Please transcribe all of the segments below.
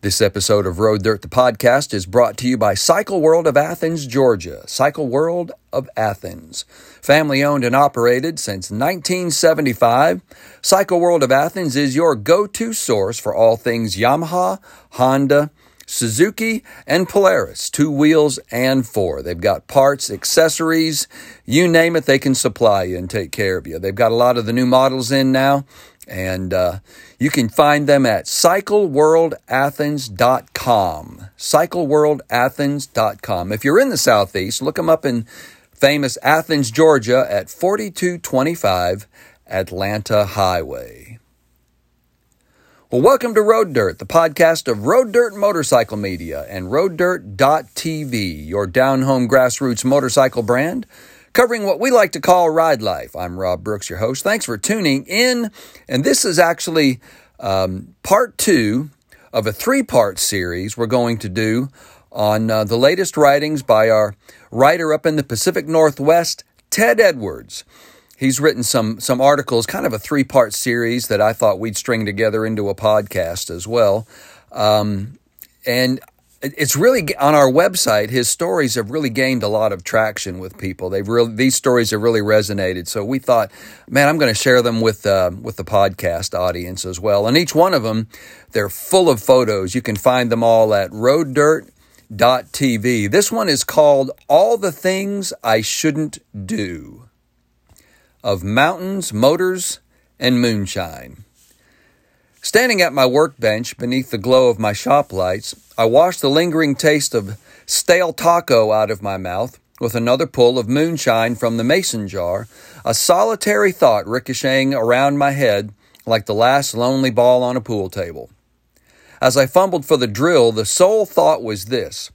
This episode of Road Dirt, the podcast, is brought to you by Cycle World of Athens, Georgia. Cycle World of Athens. Family owned and operated since 1975, Cycle World of Athens is your go to source for all things Yamaha, Honda, Suzuki, and Polaris, two wheels and four. They've got parts, accessories, you name it, they can supply you and take care of you. They've got a lot of the new models in now, and uh, you can find them at cycleworldathens.com. Cycleworldathens.com. If you're in the Southeast, look them up in famous Athens, Georgia at 4225 Atlanta Highway. Well, welcome to Road Dirt, the podcast of Road Dirt Motorcycle Media and RoadDirt.tv, your down home grassroots motorcycle brand covering what we like to call ride life. I'm Rob Brooks, your host. Thanks for tuning in. And this is actually um, part two of a three part series we're going to do on uh, the latest writings by our writer up in the Pacific Northwest, Ted Edwards. He's written some some articles, kind of a three part series that I thought we'd string together into a podcast as well. Um, and it's really on our website. His stories have really gained a lot of traction with people. They've really these stories have really resonated. So we thought, man, I'm going to share them with uh, with the podcast audience as well. And each one of them, they're full of photos. You can find them all at RoadDirt.tv. This one is called "All the Things I Shouldn't Do" of mountains, motors, and moonshine. Standing at my workbench beneath the glow of my shop lights, I washed the lingering taste of stale taco out of my mouth with another pull of moonshine from the mason jar, a solitary thought ricocheting around my head like the last lonely ball on a pool table. As I fumbled for the drill, the sole thought was this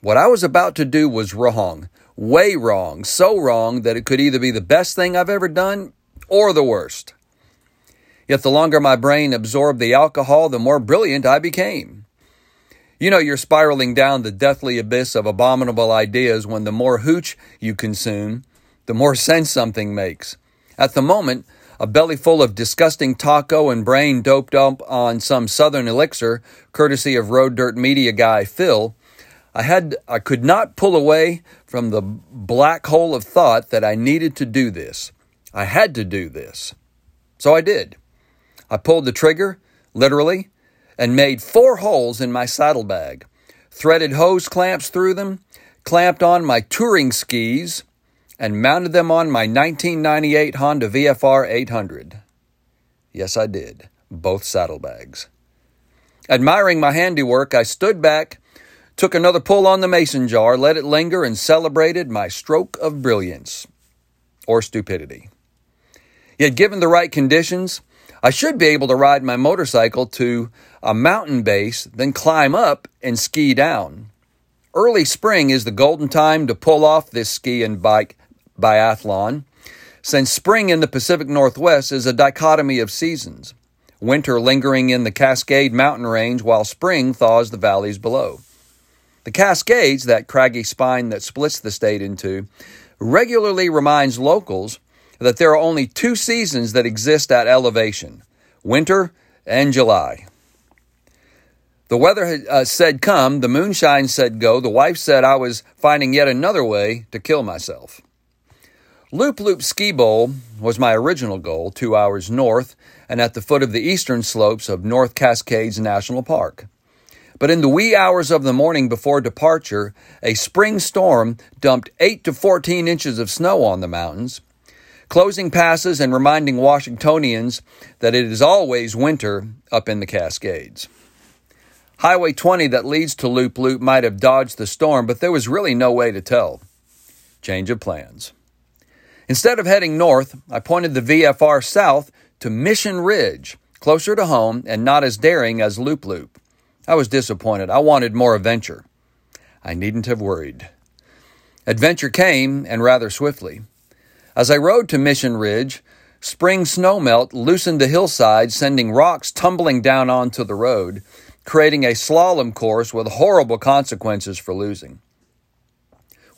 what I was about to do was wrong, way wrong, so wrong that it could either be the best thing I've ever done or the worst. Yet the longer my brain absorbed the alcohol, the more brilliant I became. You know you're spiraling down the deathly abyss of abominable ideas when the more hooch you consume, the more sense something makes. At the moment, a belly full of disgusting taco and brain doped up on some southern elixir, courtesy of road dirt media guy Phil, I had I could not pull away from the black hole of thought that I needed to do this. I had to do this. So I did. I pulled the trigger, literally, and made four holes in my saddlebag, threaded hose clamps through them, clamped on my touring skis, and mounted them on my 1998 Honda VFR 800. Yes, I did, both saddlebags. Admiring my handiwork, I stood back, took another pull on the mason jar, let it linger, and celebrated my stroke of brilliance or stupidity. Yet, given the right conditions, I should be able to ride my motorcycle to a mountain base, then climb up and ski down. Early spring is the golden time to pull off this ski and bike biathlon, since spring in the Pacific Northwest is a dichotomy of seasons. Winter lingering in the Cascade mountain range while spring thaws the valleys below. The Cascades, that craggy spine that splits the state in two, regularly reminds locals that there are only two seasons that exist at elevation winter and July. The weather uh, said come, the moonshine said go, the wife said I was finding yet another way to kill myself. Loup Loup Ski Bowl was my original goal, two hours north and at the foot of the eastern slopes of North Cascades National Park. But in the wee hours of the morning before departure, a spring storm dumped 8 to 14 inches of snow on the mountains, closing passes and reminding Washingtonians that it is always winter up in the Cascades. Highway 20 that leads to Loup Loup might have dodged the storm, but there was really no way to tell. Change of plans. Instead of heading north, I pointed the VFR south to Mission Ridge, closer to home and not as daring as Loup Loup. I was disappointed. I wanted more adventure. I needn't have worried. Adventure came, and rather swiftly. As I rode to Mission Ridge, spring snowmelt loosened the hillside, sending rocks tumbling down onto the road, creating a slalom course with horrible consequences for losing.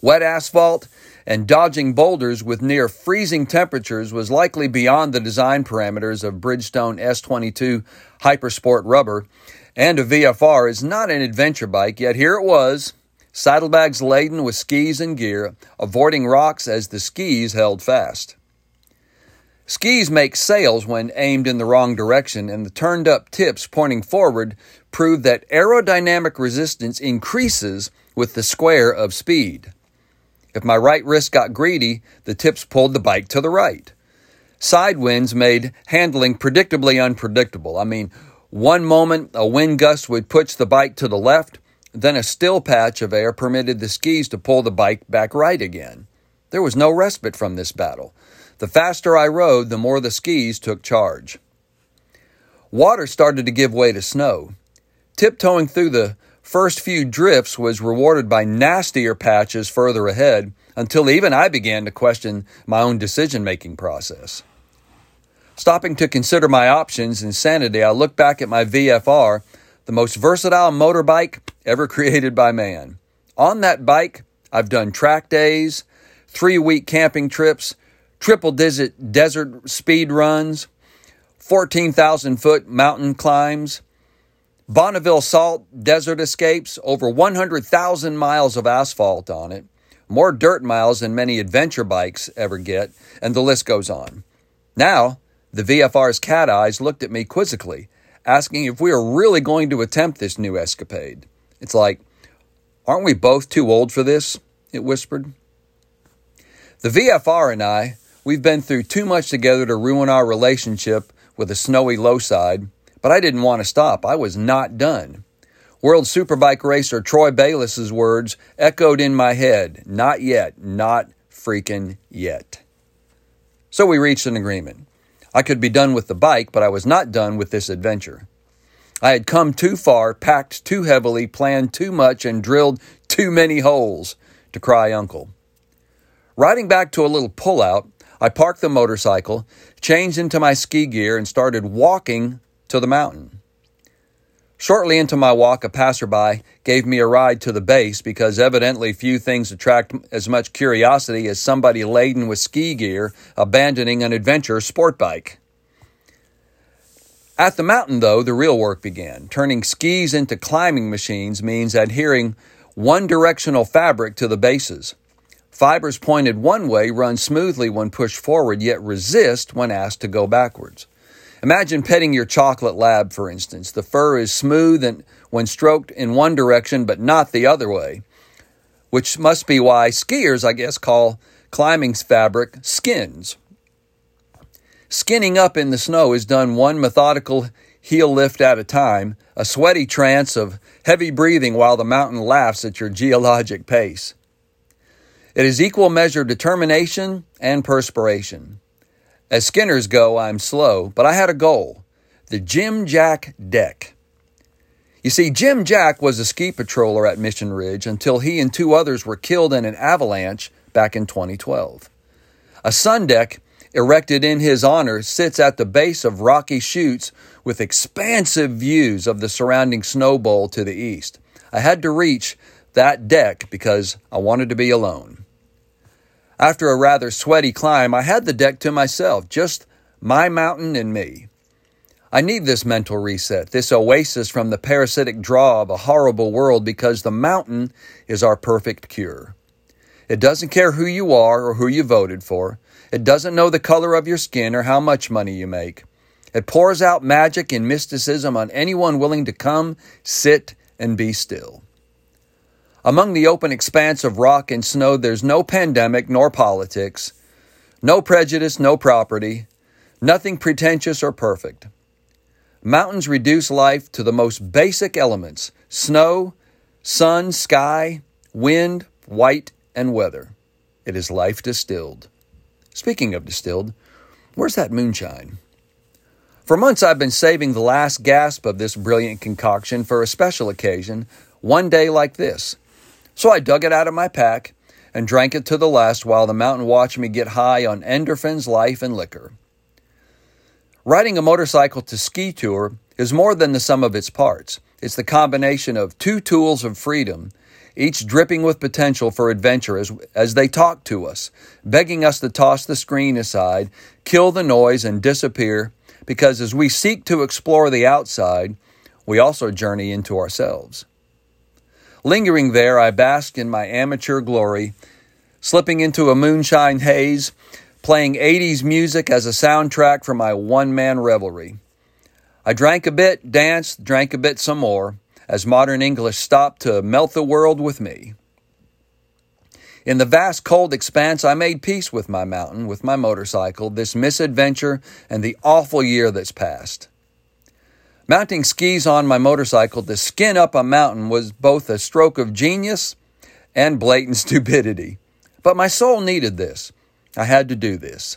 Wet asphalt and dodging boulders with near freezing temperatures was likely beyond the design parameters of Bridgestone S22 Hypersport rubber, And a VFR is not an adventure bike, yet here it was, saddlebags laden with skis and gear, avoiding rocks as the skis held fast. Skis make sails when aimed in the wrong direction, and the turned up tips pointing forward prove that aerodynamic resistance increases with the square of speed. If my right wrist got greedy, the tips pulled the bike to the right. Side winds made handling predictably unpredictable. I mean, one moment a wind gust would push the bike to the left, then a still patch of air permitted the skis to pull the bike back right again. There was no respite from this battle. The faster I rode, the more the skis took charge. Water started to give way to snow. Tiptoeing through the first few drifts was rewarded by nastier patches further ahead until even I began to question my own decision making process. Stopping to consider my options and sanity, I look back at my VFR, the most versatile motorbike ever created by man. On that bike, I've done track days, three week camping trips, triple digit desert speed runs, 14,000 foot mountain climbs, Bonneville Salt desert escapes, over 100,000 miles of asphalt on it, more dirt miles than many adventure bikes ever get, and the list goes on. Now, the VFR's cat eyes looked at me quizzically, asking if we were really going to attempt this new escapade. It's like, aren't we both too old for this? It whispered. The VFR and I We've been through too much together to ruin our relationship with a snowy low side, but I didn't want to stop. I was not done. World Superbike racer Troy Bayliss's words echoed in my head not yet, not freaking yet. So we reached an agreement. I could be done with the bike, but I was not done with this adventure. I had come too far, packed too heavily, planned too much, and drilled too many holes to cry uncle. Riding back to a little pullout, I parked the motorcycle, changed into my ski gear, and started walking to the mountain. Shortly into my walk, a passerby gave me a ride to the base because evidently few things attract as much curiosity as somebody laden with ski gear abandoning an adventure sport bike. At the mountain, though, the real work began. Turning skis into climbing machines means adhering one directional fabric to the bases. Fibers pointed one way run smoothly when pushed forward, yet resist when asked to go backwards. Imagine petting your chocolate lab, for instance. The fur is smooth and when stroked in one direction, but not the other way, which must be why skiers, I guess, call climbing fabric skins. Skinning up in the snow is done one methodical heel lift at a time, a sweaty trance of heavy breathing while the mountain laughs at your geologic pace. It is equal measure determination and perspiration. As skinners go, I'm slow, but I had a goal the Jim Jack deck. You see, Jim Jack was a ski patroller at Mission Ridge until he and two others were killed in an avalanche back in 2012. A sun deck erected in his honor sits at the base of rocky chutes with expansive views of the surrounding snow bowl to the east. I had to reach that deck because I wanted to be alone. After a rather sweaty climb, I had the deck to myself, just my mountain and me. I need this mental reset, this oasis from the parasitic draw of a horrible world because the mountain is our perfect cure. It doesn't care who you are or who you voted for. It doesn't know the color of your skin or how much money you make. It pours out magic and mysticism on anyone willing to come, sit, and be still. Among the open expanse of rock and snow, there's no pandemic nor politics, no prejudice, no property, nothing pretentious or perfect. Mountains reduce life to the most basic elements snow, sun, sky, wind, white, and weather. It is life distilled. Speaking of distilled, where's that moonshine? For months, I've been saving the last gasp of this brilliant concoction for a special occasion, one day like this. So I dug it out of my pack and drank it to the last while the mountain watched me get high on endorphins, life, and liquor. Riding a motorcycle to ski tour is more than the sum of its parts. It's the combination of two tools of freedom, each dripping with potential for adventure as, as they talk to us, begging us to toss the screen aside, kill the noise, and disappear, because as we seek to explore the outside, we also journey into ourselves. Lingering there, I bask in my amateur glory, slipping into a moonshine haze, playing 80s music as a soundtrack for my one man revelry. I drank a bit, danced, drank a bit some more, as Modern English stopped to melt the world with me. In the vast cold expanse, I made peace with my mountain, with my motorcycle, this misadventure, and the awful year that's passed. Mounting skis on my motorcycle to skin up a mountain was both a stroke of genius and blatant stupidity. But my soul needed this. I had to do this.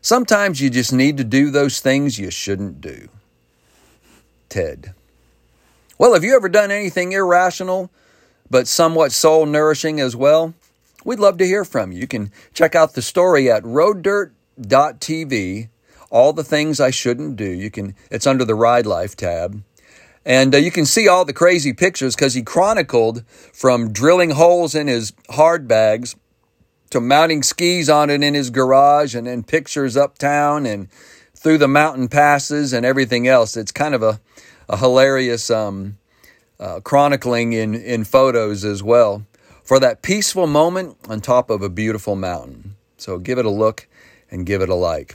Sometimes you just need to do those things you shouldn't do. Ted. Well, have you ever done anything irrational but somewhat soul nourishing as well? We'd love to hear from you. You can check out the story at roaddirt.tv. All the things I shouldn't do. You can it's under the Ride Life tab. And uh, you can see all the crazy pictures because he chronicled from drilling holes in his hard bags to mounting skis on it in his garage and then pictures uptown and through the mountain passes and everything else. It's kind of a, a hilarious um, uh, chronicling in, in photos as well for that peaceful moment on top of a beautiful mountain. So give it a look and give it a like.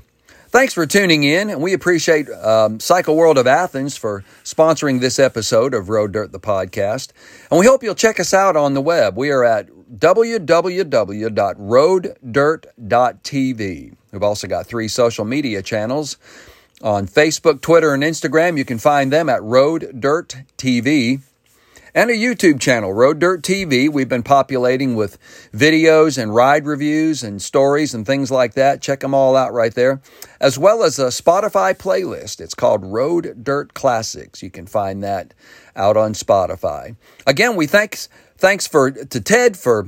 Thanks for tuning in, and we appreciate um, Cycle World of Athens for sponsoring this episode of Road Dirt the podcast. And we hope you'll check us out on the web. We are at www.roaddirt.tv. We've also got three social media channels on Facebook, Twitter, and Instagram. You can find them at Road Dirt TV and a YouTube channel, Road Dirt TV. We've been populating with videos and ride reviews and stories and things like that. Check them all out right there, as well as a Spotify playlist. It's called Road Dirt Classics. You can find that out on Spotify. Again, we thanks thanks for to Ted for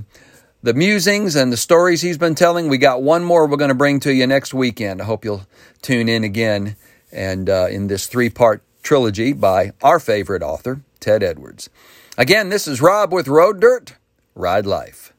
the musings and the stories he's been telling. We got one more we're going to bring to you next weekend. I hope you'll tune in again and uh, in this three part trilogy by our favorite author, Ted Edwards. Again, this is Rob with Road Dirt. Ride Life.